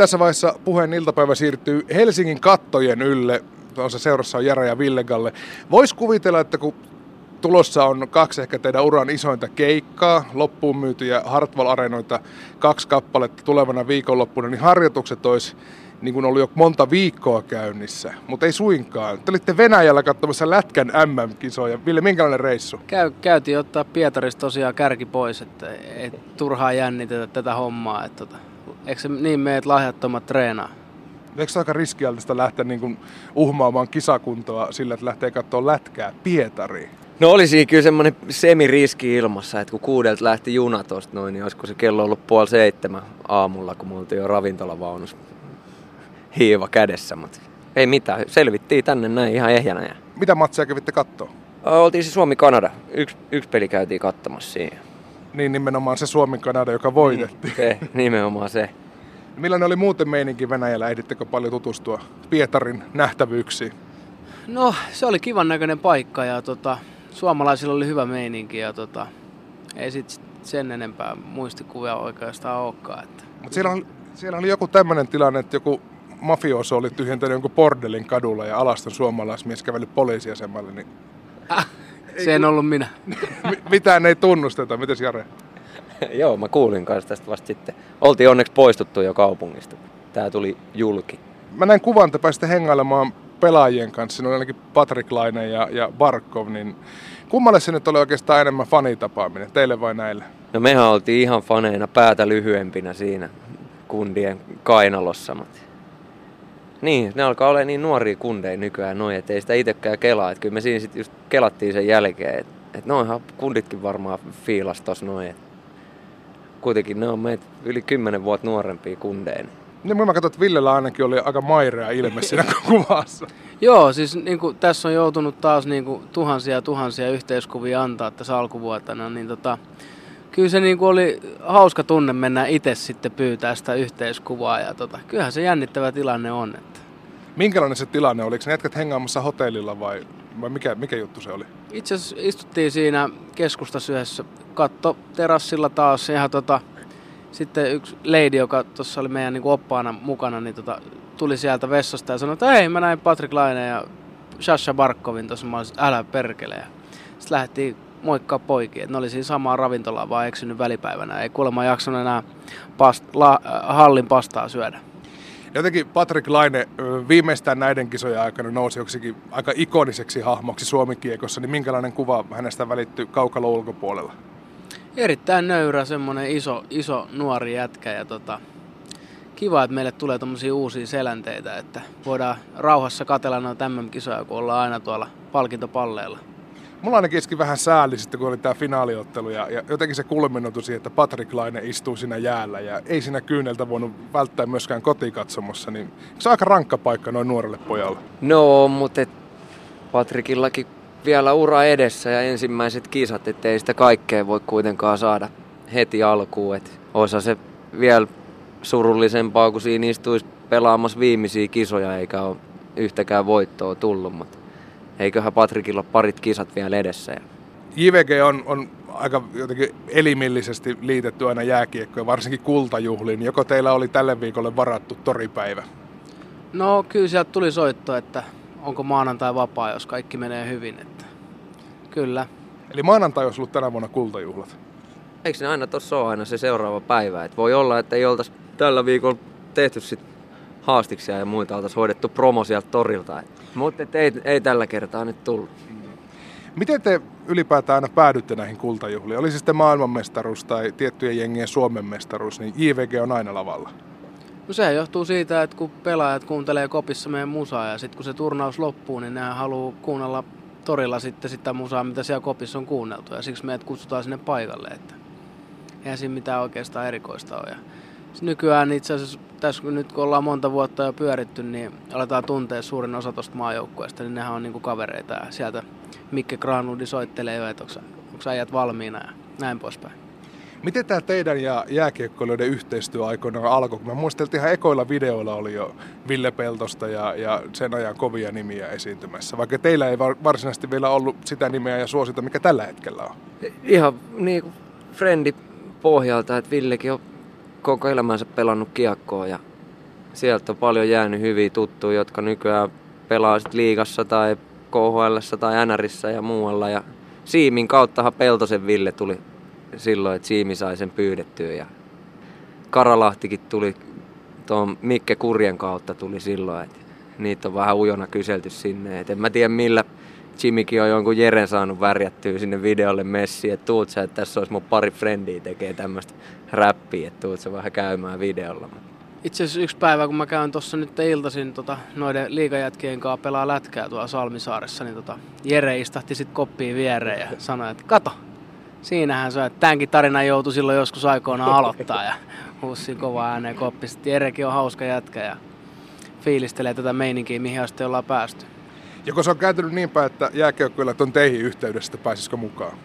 Tässä vaiheessa puheen iltapäivä siirtyy Helsingin kattojen ylle. Tuossa seurassa on Jara ja Villegalle. Voisi kuvitella, että kun tulossa on kaksi ehkä teidän uran isointa keikkaa, loppuun myytyjä Hartwall-areenoita, kaksi kappaletta tulevana viikonloppuna, niin harjoitukset olisi niin kuin ollut jo monta viikkoa käynnissä, mutta ei suinkaan. Te olitte Venäjällä katsomassa Lätkän MM-kisoja. Ville, minkälainen reissu? Käy, käytiin ottaa Pietarista tosiaan kärki pois, että et turhaa jännitetä tätä hommaa. Että tota, eikö se niin meidät lahjattomat treenaa? Eikö se aika riskialtista lähteä niin kuin uhmaamaan kisakuntoa sillä, että lähtee katsoa lätkää Pietariin? No olisi kyllä semmoinen semiriski ilmassa, että kun kuudelta lähti juna tosta noin, niin olisiko se kello ollut puoli seitsemän aamulla, kun me oltiin jo ravintolavaunussa hiiva kädessä, mutta ei mitään. Selvittiin tänne näin ihan ehjänä. Ja... Mitä matseja kävitte katsoa? Oltiin se Suomi-Kanada. Yksi, yksi peli käytiin katsomassa siinä. Niin nimenomaan se Suomi-Kanada, joka voitettiin. Se, nimenomaan se. Millainen oli muuten meininki Venäjällä? Ehdittekö paljon tutustua Pietarin nähtävyyksiin? No, se oli kivan näköinen paikka ja tota, suomalaisilla oli hyvä meininki ja tota, ei sit sen enempää muistikuvia oikeastaan olekaan. Että... Mutta siellä, oli, siellä oli joku tämmöinen tilanne, että joku mafioso oli tyhjentänyt jonkun bordelin kadulla ja alaston suomalaismies kävellyt poliisiasemalle. Niin... Se en ollut minä. Mitään ei tunnusteta. Mites Jare? Joo, mä kuulin kanssa tästä vasta sitten. Oltiin onneksi poistuttu jo kaupungista. Tää tuli julki. Mä näin kuvan, että pääsitte hengailemaan pelaajien kanssa. Siinä oli ainakin Patrick Laine ja, ja Barkov. Niin kummalle se nyt oli oikeastaan enemmän fanitapaaminen? Teille vai näille? No mehän oltiin ihan faneina päätä lyhyempinä siinä kundien kainalossa. Mutta niin, ne alkaa olla niin nuoria kundeja nykyään noin, että ei sitä itsekään kelaa. Että kyllä me siinä sitten just kelattiin sen jälkeen, että et noinhan kunditkin varmaan fiilas tossa noin. Et kuitenkin ne on meitä yli kymmenen vuotta nuorempia kundeja. Niin mä katsoin, että Villellä ainakin oli aika mairea ilme siinä kuvassa. Joo, siis niin kuin, tässä on joutunut taas niin kuin, tuhansia ja tuhansia yhteiskuvia antaa tässä alkuvuotena, niin tota, kyllä se niin kuin oli hauska tunne mennä itse sitten pyytää sitä yhteiskuvaa ja tota, kyllähän se jännittävä tilanne on. Minkälainen se tilanne oli? Oliko ne jätkät hengaamassa hotellilla vai, vai mikä, mikä juttu se oli? Itse asiassa istuttiin siinä keskustassa yhdessä katto terassilla taas ja tota, sitten yksi lady, joka tuossa oli meidän niin oppaana mukana, niin tota, tuli sieltä vessasta ja sanoi, että hei mä näin Patrick Laine ja Sasha Barkovin tuossa, mä olisin, älä perkele. Sitten lähdettiin moikkaa poikia. Ne oli siinä samaa ravintolaa, vaan eksynyt välipäivänä. Ei kuulemma jaksanut enää past, la, hallin pastaa syödä. Jotenkin Patrick Laine viimeistään näiden kisojen aikana nousi joksikin aika ikoniseksi hahmoksi Suomikiekossa, niin minkälainen kuva hänestä välittyy kaukalo ulkopuolella? Erittäin nöyrä, semmoinen iso, iso nuori jätkä ja tota, kiva, että meille tulee tommosia uusia selänteitä, että voidaan rauhassa katella noita MM-kisoja, kun ollaan aina tuolla palkintopalleilla. Mulla ainakin iski vähän sääli sitten, kun oli tämä finaaliottelu ja, ja jotenkin se kulminoitu siihen, että Patrick Laine istuu siinä jäällä ja ei siinä kyyneltä voinut välttää myöskään kotikatsomossa, niin se on aika rankka paikka noin nuorelle pojalle. No, mutta Patrickillakin vielä ura edessä ja ensimmäiset kisat, ettei sitä kaikkea voi kuitenkaan saada heti alkuun. Et osa se vielä surullisempaa, kun siinä istuisi pelaamassa viimeisiä kisoja eikä ole yhtäkään voittoa tullut, mutta eiköhän Patrikilla ole parit kisat vielä edessä. JVG on, on aika jotenkin elimillisesti liitetty aina jääkiekkoon, varsinkin kultajuhliin. Joko teillä oli tälle viikolle varattu toripäivä? No kyllä sieltä tuli soitto, että onko maanantai vapaa, jos kaikki menee hyvin. Että kyllä. Eli maanantai olisi ollut tänä vuonna kultajuhlat? Eikö ne aina tuossa ole aina se seuraava päivä? Et voi olla, että ei oltaisi tällä viikolla tehty sit haastiksia ja muita, oltaisiin hoidettu promo sieltä torilta. Mutta ei, ei tällä kertaa nyt tullut. Miten te ylipäätään aina päädytte näihin kultajuhliin? Oli se sitten maailmanmestaruus tai tiettyjen jengien Suomen mestaruus, niin JVG on aina lavalla. No se johtuu siitä, että kun pelaajat kuuntelee kopissa meidän musaa ja sitten kun se turnaus loppuu, niin ne haluaa kuunnella torilla sitten sitä musaa, mitä siellä kopissa on kuunneltu. Ja siksi meidät kutsutaan sinne paikalle, että eihän siinä mitään oikeastaan erikoista ole. Ja nykyään itse asiassa, tässä nyt kun ollaan monta vuotta jo pyöritty, niin aletaan tuntea suurin osa tuosta maajoukkueesta, niin nehän on niinku kavereita ja sieltä Mikke Granludi soittelee jo, että onko äijät valmiina ja näin poispäin. Miten tämä teidän ja jääkiekkoilijoiden yhteistyö aikoinaan alkoi? Mä muisteltiin ihan ekoilla videoilla oli jo Ville Peltosta ja, ja sen ajan kovia nimiä esiintymässä, vaikka teillä ei varsinaisesti vielä ollut sitä nimeä ja suosita, mikä tällä hetkellä on. Ihan niin kuin frendi pohjalta, että Villekin on koko elämänsä pelannut kiekkoa ja sieltä on paljon jäänyt hyviä tuttuja, jotka nykyään pelaa sit liigassa tai KHL tai NRissä ja muualla. Ja Siimin kauttahan Peltosen Ville tuli silloin, että Siimi sai sen pyydettyä. Ja Karalahtikin tuli tuon Mikke Kurjen kautta tuli silloin, että niitä on vähän ujona kyselty sinne. Et en mä tiedä millä Jimmykin on jonkun Jeren saanut värjättyä sinne videolle messi, että tuut sä, että tässä olisi mun pari frendiä tekee tämmöistä räppiä, että tuut sä vähän käymään videolla. Itse asiassa yksi päivä, kun mä käyn tuossa nyt iltaisin tota, noiden liikajätkien kanssa pelaa lätkää tuolla Salmisaaressa, niin tota, Jere istahti sitten koppiin viereen ja sanoi, että kato, siinähän se on, että tämänkin tarina joutui silloin joskus aikoinaan aloittaa ja huussi kova ääneen koppi. Sitten Jerekin on hauska jätkä ja fiilistelee tätä meininkiä, mihin asti ollaan päästy. Joko se on kääntynyt niin päin, että jääkiekkoilijat on teihin yhteydessä, että pääsisikö mukaan?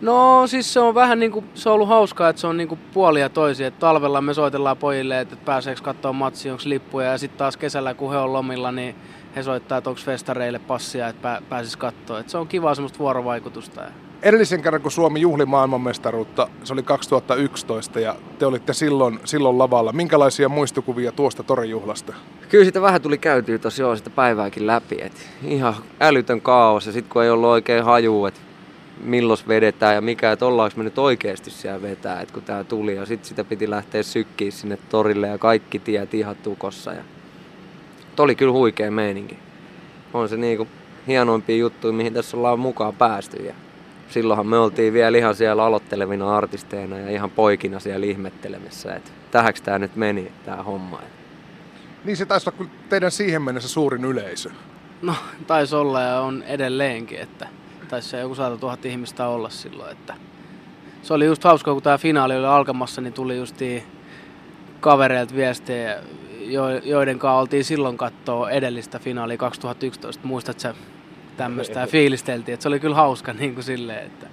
No siis se on vähän niin kuin, se on ollut hauskaa, että se on niin kuin puolia toisia. Että talvella me soitellaan pojille, että pääseekö katsoa matsia, onko lippuja. Ja sitten taas kesällä, kun he on lomilla, niin he soittaa, että onko festareille passia, että pääsis katsoa. Että se on kiva semmoista vuorovaikutusta. Edellisen kerran, kun Suomi juhli maailmanmestaruutta, se oli 2011 ja te olitte silloin, silloin lavalla. Minkälaisia muistukuvia tuosta torijuhlasta? Kyllä sitä vähän tuli käytyä tosiaan sitä päivääkin läpi. Et ihan älytön kaos ja sitten kun ei ollut oikein haju, että milloin vedetään ja mikä, että ollaanko me nyt oikeasti siellä vetää, että kun tämä tuli. Ja sitten sitä piti lähteä sykkiin sinne torille ja kaikki tiet ihan tukossa. Ja... oli kyllä huikea meininki. On se niinku hienoimpia juttuja, mihin tässä ollaan mukaan päästy. Ja silloinhan me oltiin vielä ihan siellä aloittelevina artisteina ja ihan poikina siellä ihmettelemässä, että tähäks tämä nyt meni, tämä homma. Niin se taisi olla kyllä teidän siihen mennessä suurin yleisö. No, taisi olla ja on edelleenkin, että taisi se joku saata tuhat ihmistä olla silloin, että se oli just hauska, kun tämä finaali oli alkamassa, niin tuli just kavereilta viestejä, joiden kanssa oltiin silloin katsoa edellistä finaalia 2011. Muistatko sä tämmöistä ja fiilisteltiin, että se oli kyllä hauska niin kuin silleen, että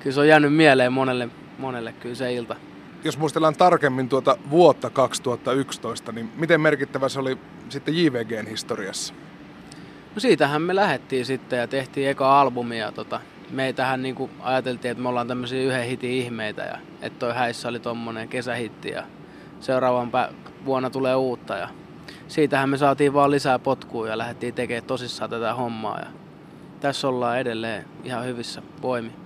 kyllä se on jäänyt mieleen monelle, monelle kyllä se ilta. Jos muistellaan tarkemmin tuota vuotta 2011, niin miten merkittävä se oli sitten JVGn historiassa? No siitähän me lähettiin sitten ja tehtiin eka albumi ja tota, meitähän niin kuin ajateltiin, että me ollaan tämmöisiä yhden hitin ihmeitä ja että toi häissä oli tommonen kesähitti ja seuraavan vuonna tulee uutta ja siitähän me saatiin vaan lisää potkua ja lähdettiin tekemään tosissaan tätä hommaa ja tässä ollaan edelleen ihan hyvissä voimi.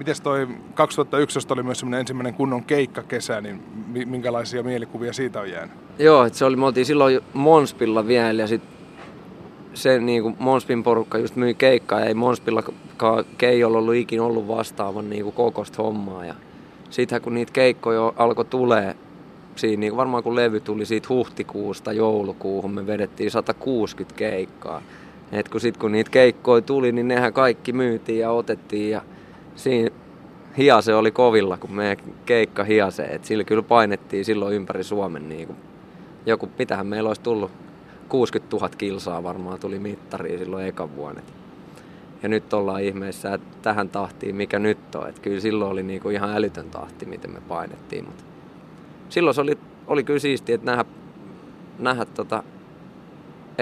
Mites toi 2011 oli myös ensimmäinen kunnon keikkakesä, niin minkälaisia mielikuvia siitä on jäänyt? Joo, se oli, me oltiin silloin Monspilla vielä ja sitten se niin kuin Monspin porukka just myi keikkaa ja ei Monspilla Keijolla ollut ikinä ollut vastaavan niin kuin kokosta hommaa. Ja sitten kun niitä keikkoja alkoi tulee, siinä niin varmaan kun levy tuli siitä huhtikuusta joulukuuhun, me vedettiin 160 keikkaa. Et kun sit kun niitä keikkoja tuli, niin nehän kaikki myytiin ja otettiin ja siinä hiase oli kovilla, kun meidän keikka hiase. Et sillä kyllä painettiin silloin ympäri Suomen niin kuin joku, mitähän meillä olisi tullut 60 000 kilsaa varmaan tuli mittariin silloin ekan vuonna. Ja nyt ollaan ihmeessä että tähän tahtiin, mikä nyt on. Että kyllä silloin oli niinku ihan älytön tahti, miten me painettiin. Mutta silloin se oli, oli kyllä siistiä, että nähdä, nähdä tota,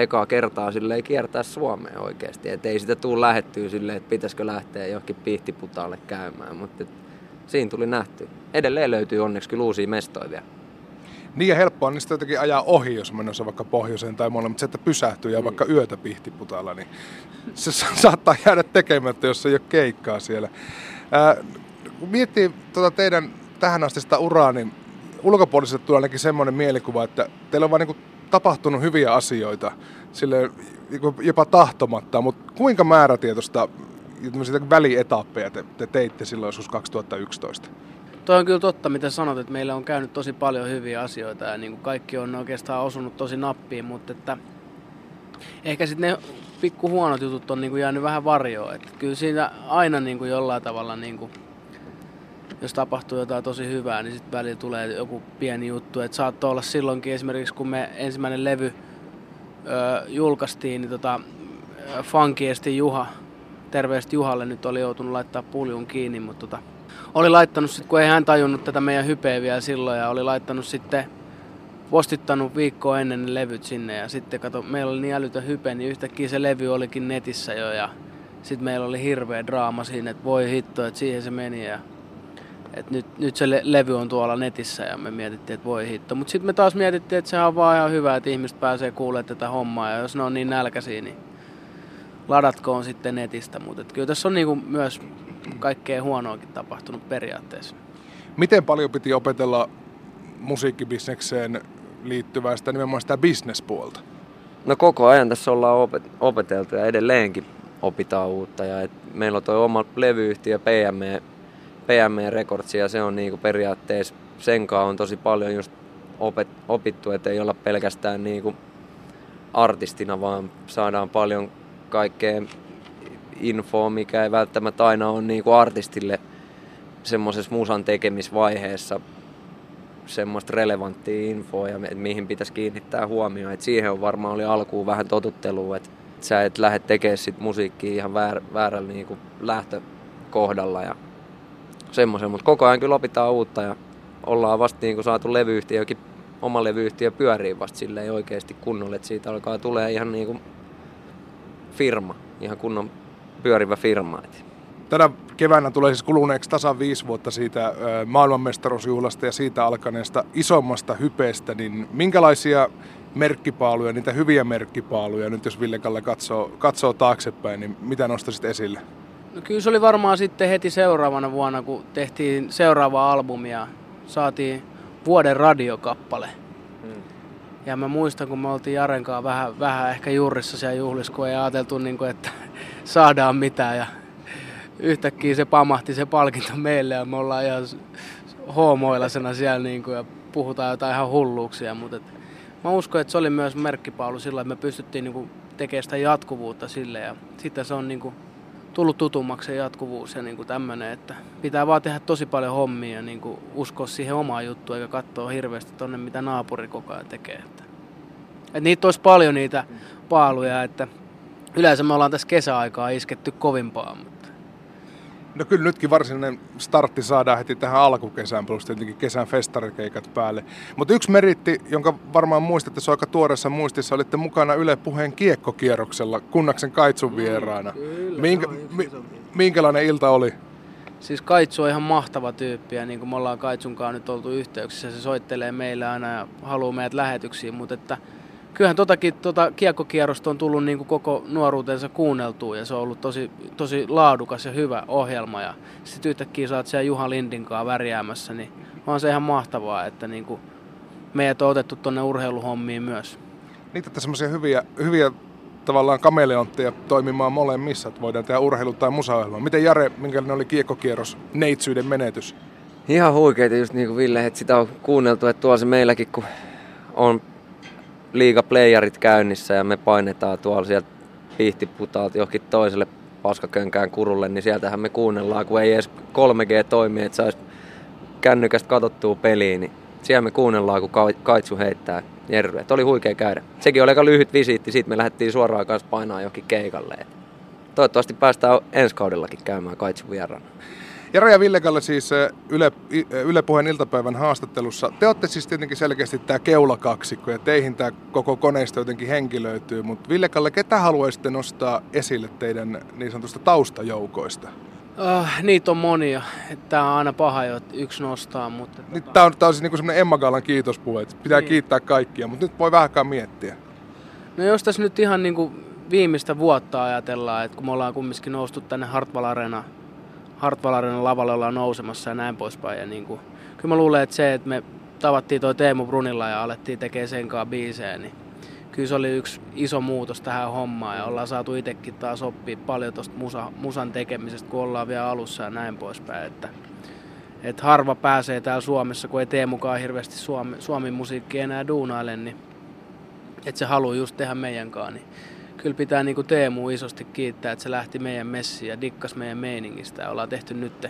ekaa kertaa silleen kiertää Suomeen oikeasti. Että ei sitä tule lähettyä silleen, että pitäisikö lähteä johonkin pihtiputaalle käymään. Mutta siinä tuli nähty. Edelleen löytyy onneksi kyllä uusia mestoja vielä niin ja helppoa niin jotenkin ajaa ohi, jos menossa vaikka pohjoiseen tai muualle, mutta se, että pysähtyy ja mm. vaikka yötä pihtiputalla, niin se saattaa jäädä tekemättä, jos ei ole keikkaa siellä. Ää, kun miettii tuota teidän tähän asti sitä uraa, niin ulkopuoliselta tulee ainakin semmoinen mielikuva, että teillä on vaan niin tapahtunut hyviä asioita, sille niinku jopa tahtomatta, mutta kuinka määrätietoista välietappeja te, te teitte silloin joskus 2011? Toi on kyllä totta, mitä sanot, että meillä on käynyt tosi paljon hyviä asioita ja niin kuin kaikki on oikeastaan osunut tosi nappiin, mutta että ehkä sitten ne pikku huonot jutut on niin kuin jäänyt vähän varjoon. Että kyllä siinä aina niin kuin jollain tavalla, niin kuin, jos tapahtuu jotain tosi hyvää, niin sitten välillä tulee joku pieni juttu. Että saattoi olla silloinkin esimerkiksi, kun me ensimmäinen levy ö, julkaistiin, niin tota, Funkiesti Juha, terveesti Juhalle nyt oli joutunut laittaa puljun kiinni, mutta tota, oli laittanut, sit, kun ei hän tajunnut tätä meidän hypeä vielä silloin, ja oli laittanut sitten postittanut viikkoa ennen ne levyt sinne ja sitten kato, meillä oli niin älytön hype, niin yhtäkkiä se levy olikin netissä jo ja sitten meillä oli hirveä draama siinä, että voi hitto, että siihen se meni ja Et nyt, nyt se le- levy on tuolla netissä ja me mietittiin, että voi hitto. Mutta sitten me taas mietittiin, että se on vaan ihan hyvä, että ihmiset pääsee kuulemaan tätä hommaa. Ja jos ne on niin nälkäisiä, niin ladatkoon sitten netistä. Mutta kyllä tässä on niinku myös kaikkea huonoakin tapahtunut periaatteessa. Miten paljon piti opetella musiikkibisnekseen liittyvää sitä nimenomaan sitä bisnespuolta? No koko ajan tässä ollaan opet- opeteltu ja edelleenkin opitaan uutta. Ja et meillä on tuo oma levyyhtiö PME, PME Records ja se on niinku periaatteessa sen kanssa on tosi paljon just opet, opittu, että ei olla pelkästään niinku artistina, vaan saadaan paljon kaikkea infoa, mikä ei välttämättä aina ole niinku artistille semmoisessa musan tekemisvaiheessa semmoista relevanttia infoa ja mihin pitäisi kiinnittää huomioon. Et siihen on varmaan oli alkuun vähän totuttelua, että sä et lähde tekemään sit musiikkia ihan väär, väärällä niinku lähtökohdalla ja semmoisen, mutta koko ajan kyllä opitaan uutta ja ollaan vasta niinku saatu levyyhtiökin, oma levyyhtiö pyörii vasta silleen oikeasti kunnolle, että siitä alkaa tulee ihan niinku firma, ihan kunnon pyörivä firma. Tänä keväänä tulee siis kuluneeksi tasan viisi vuotta siitä maailmanmestaruusjuhlasta ja siitä alkaneesta isommasta hypeestä, niin minkälaisia merkkipaaluja, niitä hyviä merkkipaaluja, nyt jos Ville Kalle katsoo, katsoo taaksepäin, niin mitä nostaisit esille? No kyllä se oli varmaan sitten heti seuraavana vuonna, kun tehtiin seuraava albumi ja saatiin vuoden radiokappale. Ja mä muistan, kun me oltiin Jarenkaan vähän, vähän ehkä juurissa siellä juhlissa, kun ei ajateltu, niin kuin, että saadaan mitään. Ja yhtäkkiä se pamahti se palkinto meille ja me ollaan ihan hoomoilasena siellä niin kuin, ja puhutaan jotain ihan hulluuksia. Mutta et, mä uskon, että se oli myös merkkipaulu sillä, että me pystyttiin niin kuin, tekemään sitä jatkuvuutta sille. Ja sitten se on niin kuin, tullut tutummaksi se jatkuvuus ja niin kuin tämmöinen, että pitää vaan tehdä tosi paljon hommia ja niin kuin uskoa siihen omaan juttuun eikä katsoa hirveästi tonne, mitä naapuri koko ajan tekee. Että, että niitä olisi paljon niitä paaluja, että yleensä me ollaan tässä kesäaikaa isketty kovimpaa, No kyllä nytkin varsinainen startti saadaan heti tähän alkukesään, plus tietenkin kesän festarikeikat päälle. Mutta yksi meritti, jonka varmaan muistatte, se on aika tuoreessa muistissa, olitte mukana Yle Puheen kiekkokierroksella Kunnaksen Kaitsun vieraana. kyllä, Minkä, mi, minkälainen ilta oli? Siis Kaitsu on ihan mahtava tyyppi ja niin kuin me ollaan Kaitsunkaan nyt oltu yhteyksissä, se soittelee meille aina ja haluaa meidät lähetyksiin, mutta että kyllähän totakin tota kiekkokierrosta on tullut niin kuin koko nuoruutensa kuunneltua ja se on ollut tosi, tosi laadukas ja hyvä ohjelma ja sitten yhtäkkiä saat siellä Juha Lindinkaan värjäämässä, niin on se ihan mahtavaa, että niin kuin meidät on otettu tonne urheiluhommiin myös. Niitä että semmoisia hyviä, hyviä tavallaan kameleontteja toimimaan molemmissa, että voidaan tehdä urheilu- tai musaohjelma. Miten Jare, minkälainen oli kiekkokierros, neitsyyden menetys? Ihan huikeita just niin kuin Ville, että sitä on kuunneltu, että tuolla se meilläkin, kun on liigaplayerit käynnissä ja me painetaan tuolla sieltä pihtiputaalta johonkin toiselle paskakönkään kurulle, niin sieltähän me kuunnellaan, kun ei edes 3G toimi, että saisi kännykästä katsottua peliin, niin siellä me kuunnellaan, kun Ka- Kaitsu heittää Jerry. Että oli huikea käydä. Sekin oli aika lyhyt visiitti, siitä me lähdettiin suoraan kanssa painaa johonkin keikalle. Toivottavasti päästään ensi kaudellakin käymään Kaitsun vieraana. Ja Villekalle siis eh, Yle, eh, Yle Puheen iltapäivän haastattelussa. Te olette siis tietenkin selkeästi tämä keulakaksikko ja teihin tämä koko koneisto jotenkin henkilöityy, mutta Villekalle, ketä haluaisitte nostaa esille teidän niin sanotusta taustajoukoista? Uh, niitä on monia. Tämä on aina paha, että yksi nostaa, mutta... Nyt Tämä on, tää on siis niinku semmoinen Emma Gaalan kiitospuhe, että pitää Niin. kiittää kaikkia, mutta nyt voi vähänkään miettiä. No jos tässä nyt ihan niin kuin viimeistä vuotta ajatellaan, että kun me ollaan kumminkin noustu tänne Hartwall Arena, Hartwall lavalle ollaan nousemassa ja näin poispäin. Ja niin kuin, kyllä mä luulen, että se, että me tavattiin toi Teemu Brunilla ja alettiin tekemään sen kanssa biisejä, niin kyllä se oli yksi iso muutos tähän hommaan ja ollaan saatu itsekin taas oppia paljon tuosta musa, musan tekemisestä, kun ollaan vielä alussa ja näin poispäin. Että, että harva pääsee täällä Suomessa, kun ei Teemukaan hirveästi Suomi, Suomen musiikki enää duunaile, niin että se haluaa just tehdä meidän kanssa, niin kyllä pitää niinku Teemu isosti kiittää, että se lähti meidän messiin ja dikkas meidän meiningistä ja ollaan tehty nyt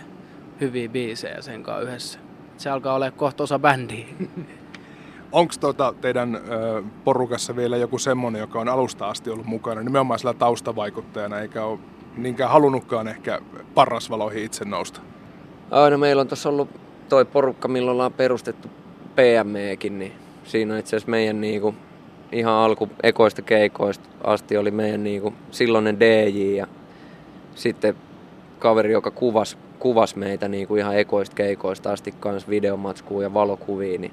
hyviä biisejä sen kanssa yhdessä. Se alkaa olla kohta osa bändiä. Onko tota teidän ö, porukassa vielä joku semmonen, joka on alusta asti ollut mukana, nimenomaan sillä taustavaikuttajana, eikä ole niinkään halunnutkaan ehkä parrasvaloihin itse nousta? Aina meillä on tuossa ollut toi porukka, milloin ollaan perustettu PMEkin, niin siinä on itse asiassa meidän niinku, ihan alku ekoista keikoista asti oli meidän niinku, silloinen DJ ja sitten kaveri, joka kuvasi kuvas meitä niin kuin ihan ekoista keikoista asti kans videomatskuun ja valokuviin, niin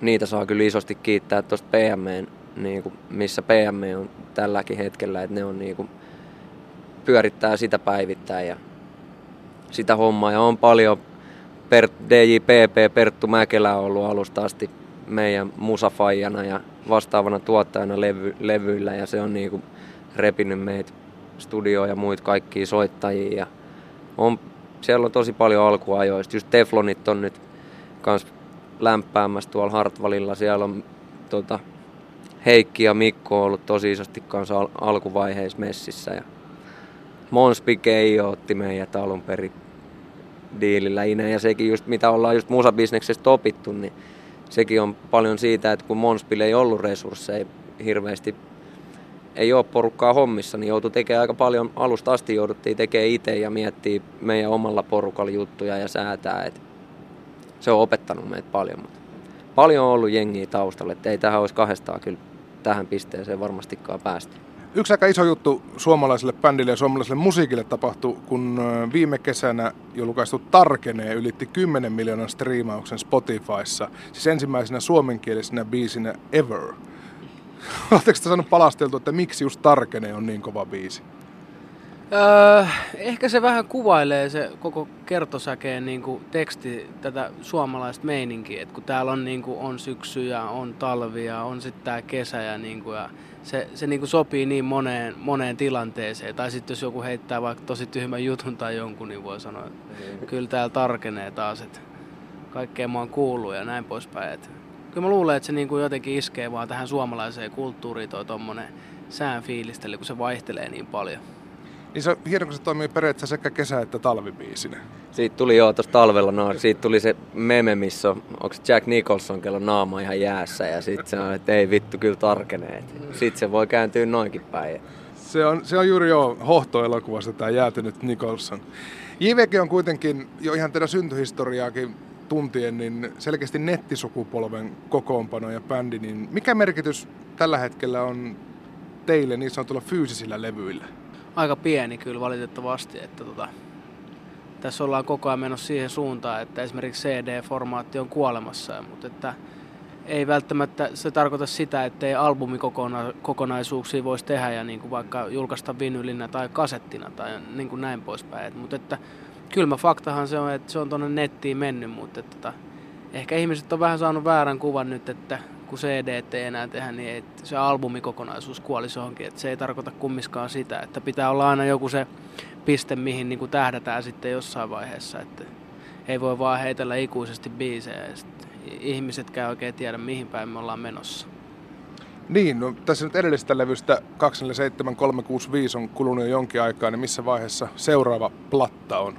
niitä saa kyllä isosti kiittää tuosta PMN, niin kuin, missä PM on tälläkin hetkellä, että ne on niin kuin, pyörittää sitä päivittäin ja sitä hommaa. Ja on paljon per, DJPP Perttu Mäkelä ollut alusta asti meidän musafajana ja vastaavana tuottajana levy, levyillä ja se on niin kuin repinyt meitä studio ja muut kaikki soittajia. Ja on, siellä on tosi paljon alkuajoista. Just Teflonit on nyt kans lämpäämässä tuolla Hartvalilla. Siellä on tota, Heikki ja Mikko on ollut tosi isosti kanssa al- alkuvaiheissa messissä. Ja Monspike Keijo otti meidät alun perin diilillä. Ja sekin just mitä ollaan just musabisneksestä opittu, niin sekin on paljon siitä, että kun Monspille ei ollut resursseja hirveästi ei ole porukkaa hommissa, niin joutui tekemään aika paljon, alusta asti jouduttiin tekemään itse ja miettiä meidän omalla porukalla juttuja ja säätää. Et se on opettanut meitä paljon, mutta paljon on ollut jengiä taustalla, että ei tähän olisi kahdestaan kyllä tähän pisteeseen varmastikaan päästä. Yksi aika iso juttu suomalaiselle bändille ja suomalaiselle musiikille tapahtui, kun viime kesänä julkaistu Tarkenee ylitti 10 miljoonan striimauksen Spotifyssa, siis ensimmäisenä suomenkielisenä biisinä ever. Oletteko te saanut palasteltua, että miksi just Tarkenee on niin kova biisi? Öö, ehkä se vähän kuvailee se koko kertosäkeen niin kuin teksti tätä suomalaista meininkiä, että kun täällä on, niin kuin, on syksyjä, on talvia, on sitten tämä kesä ja, niin kuin, ja se, se niin kuin sopii niin moneen, moneen tilanteeseen. Tai sitten jos joku heittää vaikka tosi tyhmän jutun tai jonkun, niin voi sanoa, että mm. kyllä täällä tarkenee taas, että kaikkea mä oon kuullut ja näin poispäin. Että kyllä mä luulen, että se niin kuin jotenkin iskee vaan tähän suomalaiseen kulttuuriin toi tommonen sään fiilistely, kun se vaihtelee niin paljon. Niin se hieno, kun se toimii periaatteessa sekä kesä- että talvibiisinä. Siitä tuli jo tuossa talvella, no, siitä tuli se meme, missä on, onko Jack Nicholson, kello naama ihan jäässä ja sitten se on, että ei vittu kyllä tarkenee. Sitten se voi kääntyä noinkin päin. Se on, se on juuri jo hohtoelokuvasta tämä jäätynyt Nicholson. JVG on kuitenkin jo ihan teidän syntyhistoriaakin tuntien, niin selkeästi nettisukupolven kokoonpano ja bändi, niin mikä merkitys tällä hetkellä on teille niin sanotulla fyysisillä levyillä? Aika pieni kyllä valitettavasti, että tota, tässä ollaan koko ajan menossa siihen suuntaan, että esimerkiksi CD-formaatti on kuolemassa, mutta että ei välttämättä se tarkoita sitä, että ei albumikokonaisuuksia voisi tehdä ja niin kuin vaikka julkaista vinylinä tai kasettina tai niin kuin näin poispäin. Mutta että kylmä faktahan se on, että se on tuonne nettiin mennyt, mutta että, tota, ehkä ihmiset on vähän saanut väärän kuvan nyt, että kun CD ei enää tehdä, niin että se albumikokonaisuus kuolisi johonkin. Että se ei tarkoita kummiskaan sitä, että pitää olla aina joku se piste, mihin niin kuin tähdätään sitten jossain vaiheessa. Että ei voi vaan heitellä ikuisesti biisejä ja ihmisetkään oikein tiedä, mihin päin me ollaan menossa. Niin, no tässä nyt edellisestä levystä 247365 on kulunut jo jonkin aikaa, niin missä vaiheessa seuraava platta on?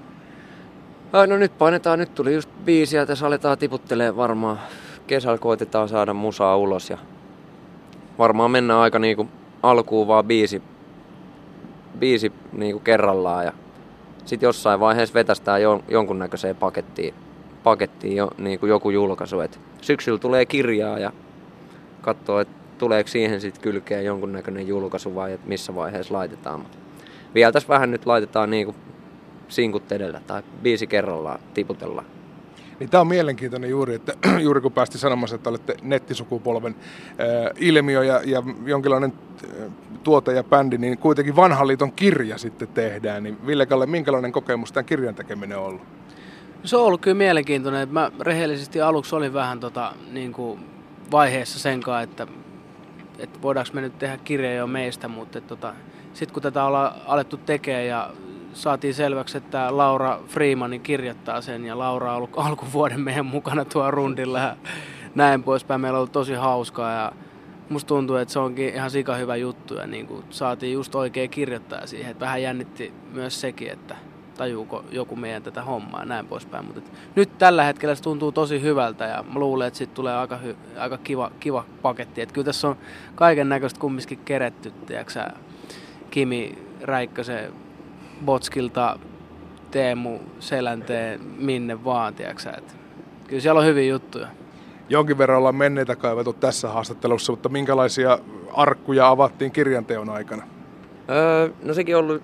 No nyt painetaan, nyt tuli just biisiä, tässä aletaan tiputtelee varmaan. Kesällä koitetaan saada musaa ulos ja varmaan mennään aika niinku alkuun vaan biisi, biisi niinku kerrallaan ja sitten jossain vaiheessa vetästään jo, jonkunnäköiseen pakettiin, pakettiin jo, niinku joku julkaisu. Et syksyllä tulee kirjaa ja katsoo, että tuleeko siihen sitten kylkeen jonkunnäköinen julkaisu vai että missä vaiheessa laitetaan. Vielä tässä vähän nyt laitetaan niinku sinkut edellä tai biisi kerrallaan tiputellaan. Niin tämä on mielenkiintoinen juuri, että juuri kun päästi sanomassa, että olette nettisukupolven äh, ilmiö ja, ja jonkinlainen äh, tuote ja bändi, niin kuitenkin vanhan liiton kirja sitten tehdään. Niin Ville Kalle, minkälainen kokemus tämän kirjan tekeminen on ollut? Se on ollut kyllä mielenkiintoinen. Mä rehellisesti aluksi olin vähän tota, niin kuin vaiheessa sen kanssa, että, että voidaanko me nyt tehdä kirja jo meistä, mutta tota, sitten kun tätä ollaan alettu tekemään ja saatiin selväksi, että Laura Freemanin kirjoittaa sen ja Laura on ollut alkuvuoden meidän mukana tuo rundilla ja näin poispäin. Meillä on ollut tosi hauskaa ja musta tuntuu, että se onkin ihan sika hyvä juttu ja niin kuin saatiin just oikein kirjoittaa siihen. Että vähän jännitti myös sekin, että tajuuko joku meidän tätä hommaa ja näin poispäin. Mutta nyt tällä hetkellä se tuntuu tosi hyvältä ja mä luulen, että siitä tulee aika, hy- aika kiva, kiva paketti. Että kyllä tässä on kaiken näköistä kumminkin keretty, tiedätkö Kimi Räikkösen Botskilta Teemu Selänteen minne vaan, tiiäksä, että kyllä siellä on hyviä juttuja. Jonkin verran ollaan menneitä kaivettu tässä haastattelussa, mutta minkälaisia arkkuja avattiin kirjanteon aikana? Öö, no sekin on ollut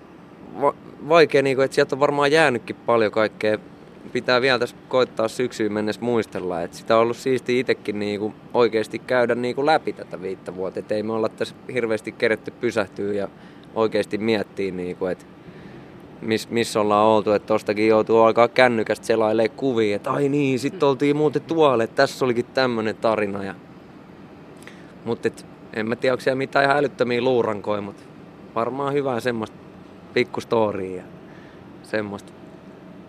vaikea, niin kuin, että sieltä on varmaan jäänytkin paljon kaikkea. Pitää vielä tässä koittaa syksyyn mennessä muistella, että sitä on ollut siisti itsekin niin kuin, oikeasti käydä niin kuin läpi tätä viittä vuotta. Että ei me olla tässä hirveästi keretty pysähtyä ja oikeasti miettiä, niin kuin, että miss, missä ollaan oltu, että tostakin joutuu alkaa kännykästä selailee kuvia, että ai niin, sitten oltiin muuten tuolle, että tässä olikin tämmöinen tarina. Ja... Mutta en mä tiedä, onko siellä mitään ihan älyttömiä luurankoja, mutta varmaan hyvää semmoista pikkustoria ja semmoista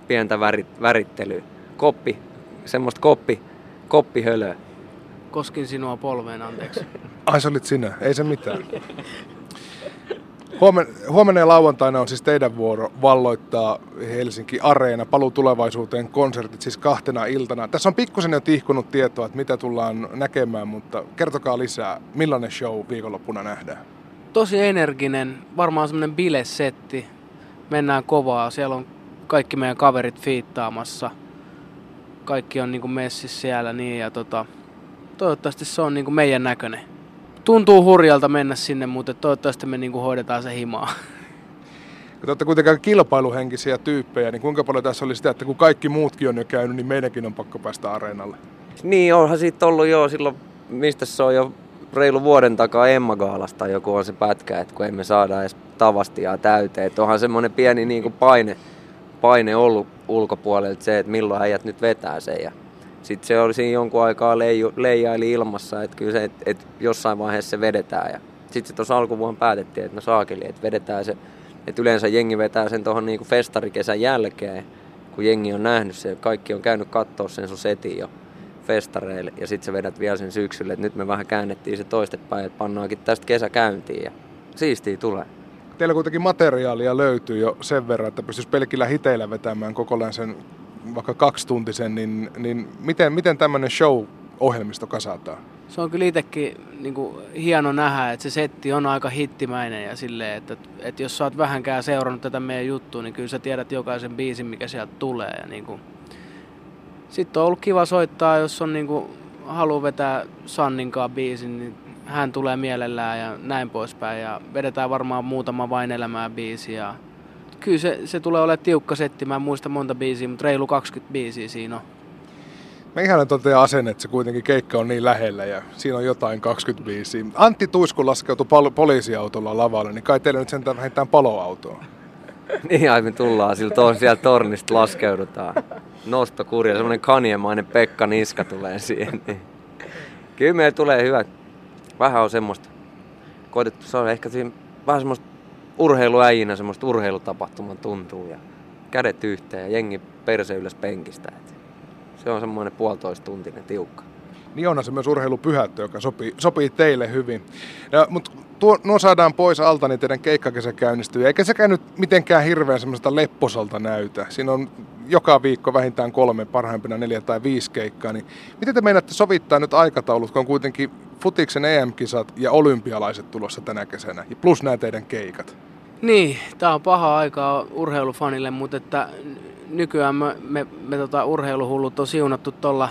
pientä värit, värittelyä. Koppi, semmoista koppi, koppihölöä. Koskin sinua polveen, anteeksi. Ai se olit sinä, ei se mitään. Huomen, huomenna ja lauantaina on siis teidän vuoro valloittaa Helsinki Areena, paluu tulevaisuuteen konsertit siis kahtena iltana. Tässä on pikkusen jo tihkunut tietoa, että mitä tullaan näkemään, mutta kertokaa lisää, millainen show viikonloppuna nähdään? Tosi energinen, varmaan semmoinen bilesetti. Mennään kovaa, siellä on kaikki meidän kaverit fiittaamassa. Kaikki on niinku messissä siellä niin ja tota, toivottavasti se on niinku meidän näköinen tuntuu hurjalta mennä sinne, mutta toivottavasti me niinku hoidetaan se himaa. Kun te olette kuitenkin kilpailuhenkisiä tyyppejä, niin kuinka paljon tässä oli sitä, että kun kaikki muutkin on jo käynyt, niin meidänkin on pakko päästä areenalle? Niin, onhan siitä ollut jo silloin, mistä se on jo reilu vuoden takaa Emma Gaalasta joku on se pätkä, että kun emme saada edes tavastia täyteen. Että onhan semmoinen pieni niin kuin paine, paine ollut ulkopuolelta se, että milloin äijät nyt vetää sen. Ja sitten se oli siinä jonkun aikaa leiju, leijaili ilmassa, että kyllä se, että et jossain vaiheessa se vedetään. Ja sitten se tuossa alkuvuonna päätettiin, että no saakeli, että vedetään se, että yleensä jengi vetää sen tuohon niinku festarikesän jälkeen, kun jengi on nähnyt sen, kaikki on käynyt katsoa sen sun setin jo festareille ja sitten sä vedät vielä sen syksylle, että nyt me vähän käännettiin se toistepäin, että pannaankin tästä kesä käyntiin ja siistiä tulee. Teillä kuitenkin materiaalia löytyy jo sen verran, että pystyisi pelkillä hiteillä vetämään sen vaikka kaksituntisen, niin, niin miten, miten tämmöinen show-ohjelmisto kasataan? Se on kyllä itsekin niin kuin, hieno nähdä, että se setti on aika hittimäinen ja silleen, että, että jos sä oot vähänkään seurannut tätä meidän juttua, niin kyllä sä tiedät jokaisen biisin, mikä sieltä tulee. Ja niin kuin... Sitten on ollut kiva soittaa, jos on niin kuin, haluaa vetää Sanninkaan biisin, niin hän tulee mielellään ja näin poispäin. Ja vedetään varmaan muutama vain elämää biisi ja kyllä se, se tulee olemaan tiukka setti. Mä en muista monta biisiä, mutta reilu 20 biisiä siinä on. Mä ihanen toteaa asenne, että se kuitenkin keikka on niin lähellä ja siinä on jotain 25. Antti Tuisku laskeutui pol- poliisiautolla lavalle, niin kai teillä nyt sentään vähintään paloautoa. niin, ai me tullaan sillä on siellä tornista laskeudutaan. Nostokurja, semmonen kaniemainen Pekka Niska tulee siihen. Niin. Kyllä meillä tulee hyvä. Vähän on semmoista. Koitettu, se on ehkä siinä vähän semmoista urheiluäijinä semmoista urheilutapahtuman tuntuu ja kädet yhteen ja jengi perse ylös penkistä. Et se on semmoinen puolitoista tuntinen tiukka. Niin onhan se myös urheilupyhättö, joka sopii, sopii teille hyvin. Ja, mutta tuo, nuo saadaan pois alta, niin teidän keikkakesä käynnistyy. Eikä sekään nyt mitenkään hirveän semmoista lepposalta näytä. Siinä on joka viikko vähintään kolme, parhaimpina neljä tai viisi keikkaa. Niin miten te meinaatte sovittaa nyt aikataulut, kun on kuitenkin futiksen EM-kisat ja olympialaiset tulossa tänä kesänä, plus nämä teidän keikat? Niin, tämä on paha aikaa urheilufanille, mutta että nykyään me, me, me tota, urheiluhullut on siunattu tuolla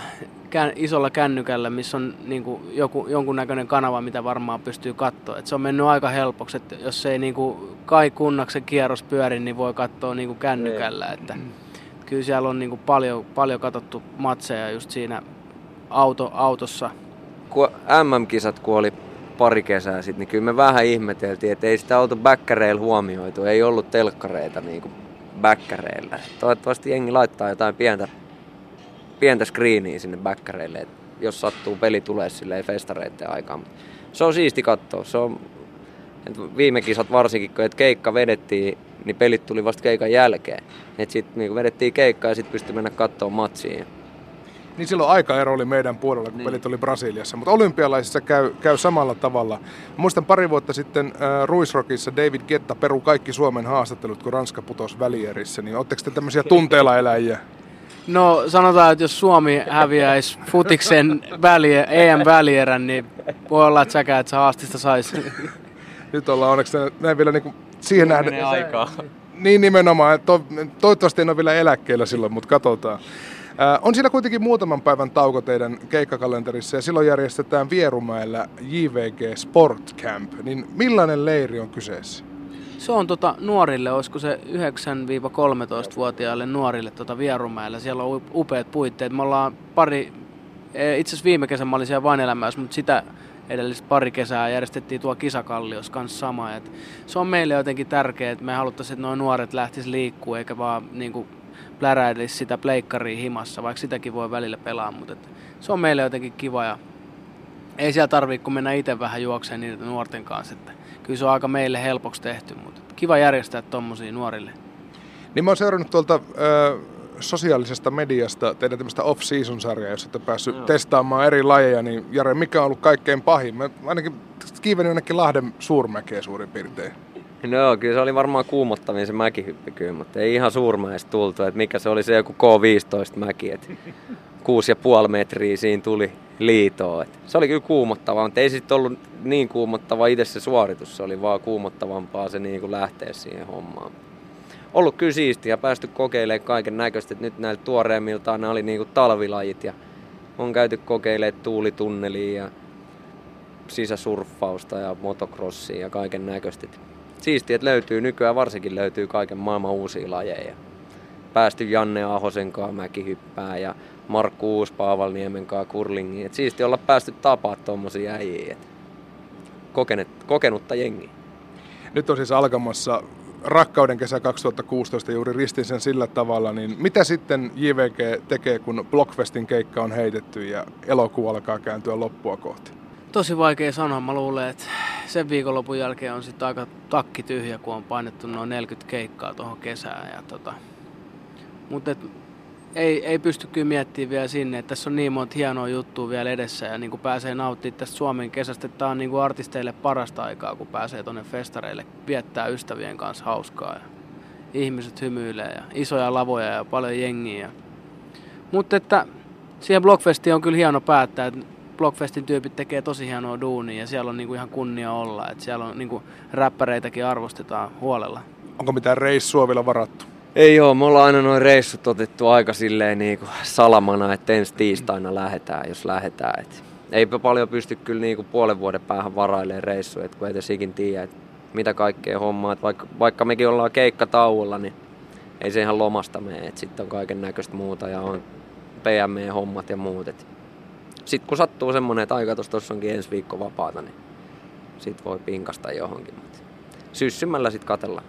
kän, isolla kännykällä, missä on niin kuin, joku, jonkunnäköinen kanava, mitä varmaan pystyy katsoa. Et se on mennyt aika helpoksi, että jos ei niin kuin, kai kunnaksen kierros pyöri, niin voi katsoa niin kuin kännykällä. Että, kyllä siellä on niin kuin, paljon, paljon katsottu matseja just siinä auto, autossa. Kun MM-kisat kuoli pari kesää sitten, niin kyllä me vähän ihmeteltiin, että ei sitä oltu bäkkäreillä huomioitu. Ei ollut telkkareita niin kuin bäkkäreillä. Toivottavasti jengi laittaa jotain pientä, pientä screeniä sinne bäkkäreille, että jos sattuu peli tulee silleen festareiden aikaan. Se on siisti katsoa. Se on, että viime kisat varsinkin, kun että keikka vedettiin, niin pelit tuli vasta keikan jälkeen. Sitten niin vedettiin keikkaa ja sitten pystyi mennä katsoa matsiin. Niin silloin aikaero oli meidän puolella, kun niin. pelit oli Brasiliassa. Mutta olympialaisissa käy, käy samalla tavalla. muistan pari vuotta sitten äh, Ruisrockissa David Getta peru kaikki Suomen haastattelut, kun Ranska putosi välierissä. Niin oletteko te tämmöisiä tunteella eläjiä? No sanotaan, että jos Suomi häviäisi futiksen väliä, EM-välierän, niin voi olla, että säkään että sä haastista saisi. Nyt ollaan onneksi näin vielä niin kuin siihen nähden. aikaa. Niin nimenomaan. To, toivottavasti en ole vielä eläkkeellä silloin, mutta katsotaan. Äh, on siinä kuitenkin muutaman päivän tauko teidän keikkakalenterissa ja silloin järjestetään Vierumäellä JVG Sport Camp. Niin millainen leiri on kyseessä? Se on tota, nuorille, olisiko se 9-13-vuotiaille nuorille tota Vierumäellä. Siellä on upeat puitteet. Me ollaan pari, e, itse asiassa viime kesän mä olin siellä vain elämässä, mutta sitä edellistä pari kesää järjestettiin tuo kisakalliossa kanssa sama. Et se on meille jotenkin tärkeää, että me haluttaisiin, että nuo nuoret lähtis liikkuu eikä vaan niin kuin, pläräilisi sitä pleikkaria himassa, vaikka sitäkin voi välillä pelaa, mutta et, se on meille jotenkin kiva ja ei siellä tarvitse, kun mennä itse vähän juokseen niitä nuorten kanssa. Että kyllä se on aika meille helpoksi tehty, mutta kiva järjestää tuommoisia nuorille. Niin mä oon seurannut tuolta ö, sosiaalisesta mediasta teidän tämmöistä off-season-sarjaa, jossa olette päässyt Joo. testaamaan eri lajeja, niin Jare, mikä on ollut kaikkein pahin? Mä ainakin kiivenin jonnekin Lahden suurmäkeä suurin piirtein. No kyllä se oli varmaan kuumottavin se mäkihyppi kyllä, mutta ei ihan suurmäestä tultu, että mikä se oli se joku K15 mäki, että 6,5 metriä siinä tuli liitoa. Et se oli kyllä kuumottavaa, mutta ei sitten ollut niin kuumottava itse se suoritus, se oli vaan kuumottavampaa se niin kuin lähteä siihen hommaan. Ollut kyllä siistiä ja päästy kokeilemaan kaiken näköistä, nyt näillä tuoreemmiltaan ne oli niin kuin talvilajit ja on käyty kokeilemaan tuulitunnelia ja sisäsurffausta ja motocrossia ja kaiken näköistä. Siistiä, että löytyy nykyään varsinkin löytyy kaiken maailman uusia lajeja. Päästy Janne Ahosen kanssa mäkihyppää ja Markku Uuspaavalniemen kanssa kurlingiin. Et siisti olla päästy tapaa tuommoisia äijiä. Kokenet, kokenutta jengiä. Nyt on siis alkamassa rakkauden kesä 2016 juuri ristin sen sillä tavalla, niin mitä sitten JVG tekee, kun Blockfestin keikka on heitetty ja elokuu alkaa kääntyä loppua kohti? Tosi vaikea sanoa. Mä luulen, että sen viikonlopun jälkeen on sitten aika takki tyhjä, kun on painettu noin 40 keikkaa tuohon kesään. Ja tota, mutta ei, ei pysty kyllä miettimään vielä sinne, että tässä on niin monta hienoa juttua vielä edessä ja niin kuin pääsee nauttimaan tästä Suomen kesästä, tämä on niin kuin artisteille parasta aikaa, kun pääsee tuonne festareille viettää ystävien kanssa hauskaa ja ihmiset hymyilee ja isoja lavoja ja paljon jengiä. Mutta että siihen Blockfestiin on kyllä hieno päättää, että Blockfestin tyypit tekee tosi hienoa duunia ja siellä on niinku ihan kunnia olla, että siellä on niinku räppäreitäkin arvostetaan huolella. Onko mitään reissua vielä varattu? Ei joo, me ollaan aina noin reissut otettu aika silleen niin kuin salamana, että ensi tiistaina lähetään, jos lähetään. Et eipä paljon pysty kyllä niin kuin puolen vuoden päähän varailemaan reissuja, kun ei sikin tiedä, että mitä kaikkea hommaa. Vaikka, vaikka mekin ollaan tauolla, niin ei se ihan lomasta mene. Sitten on kaiken näköistä muuta ja on PME-hommat ja muut. Sitten kun sattuu semmoinen, että aika tuossa onkin ensi viikko vapaata, niin sit voi pinkasta johonkin. Syssymällä sitten katellaan.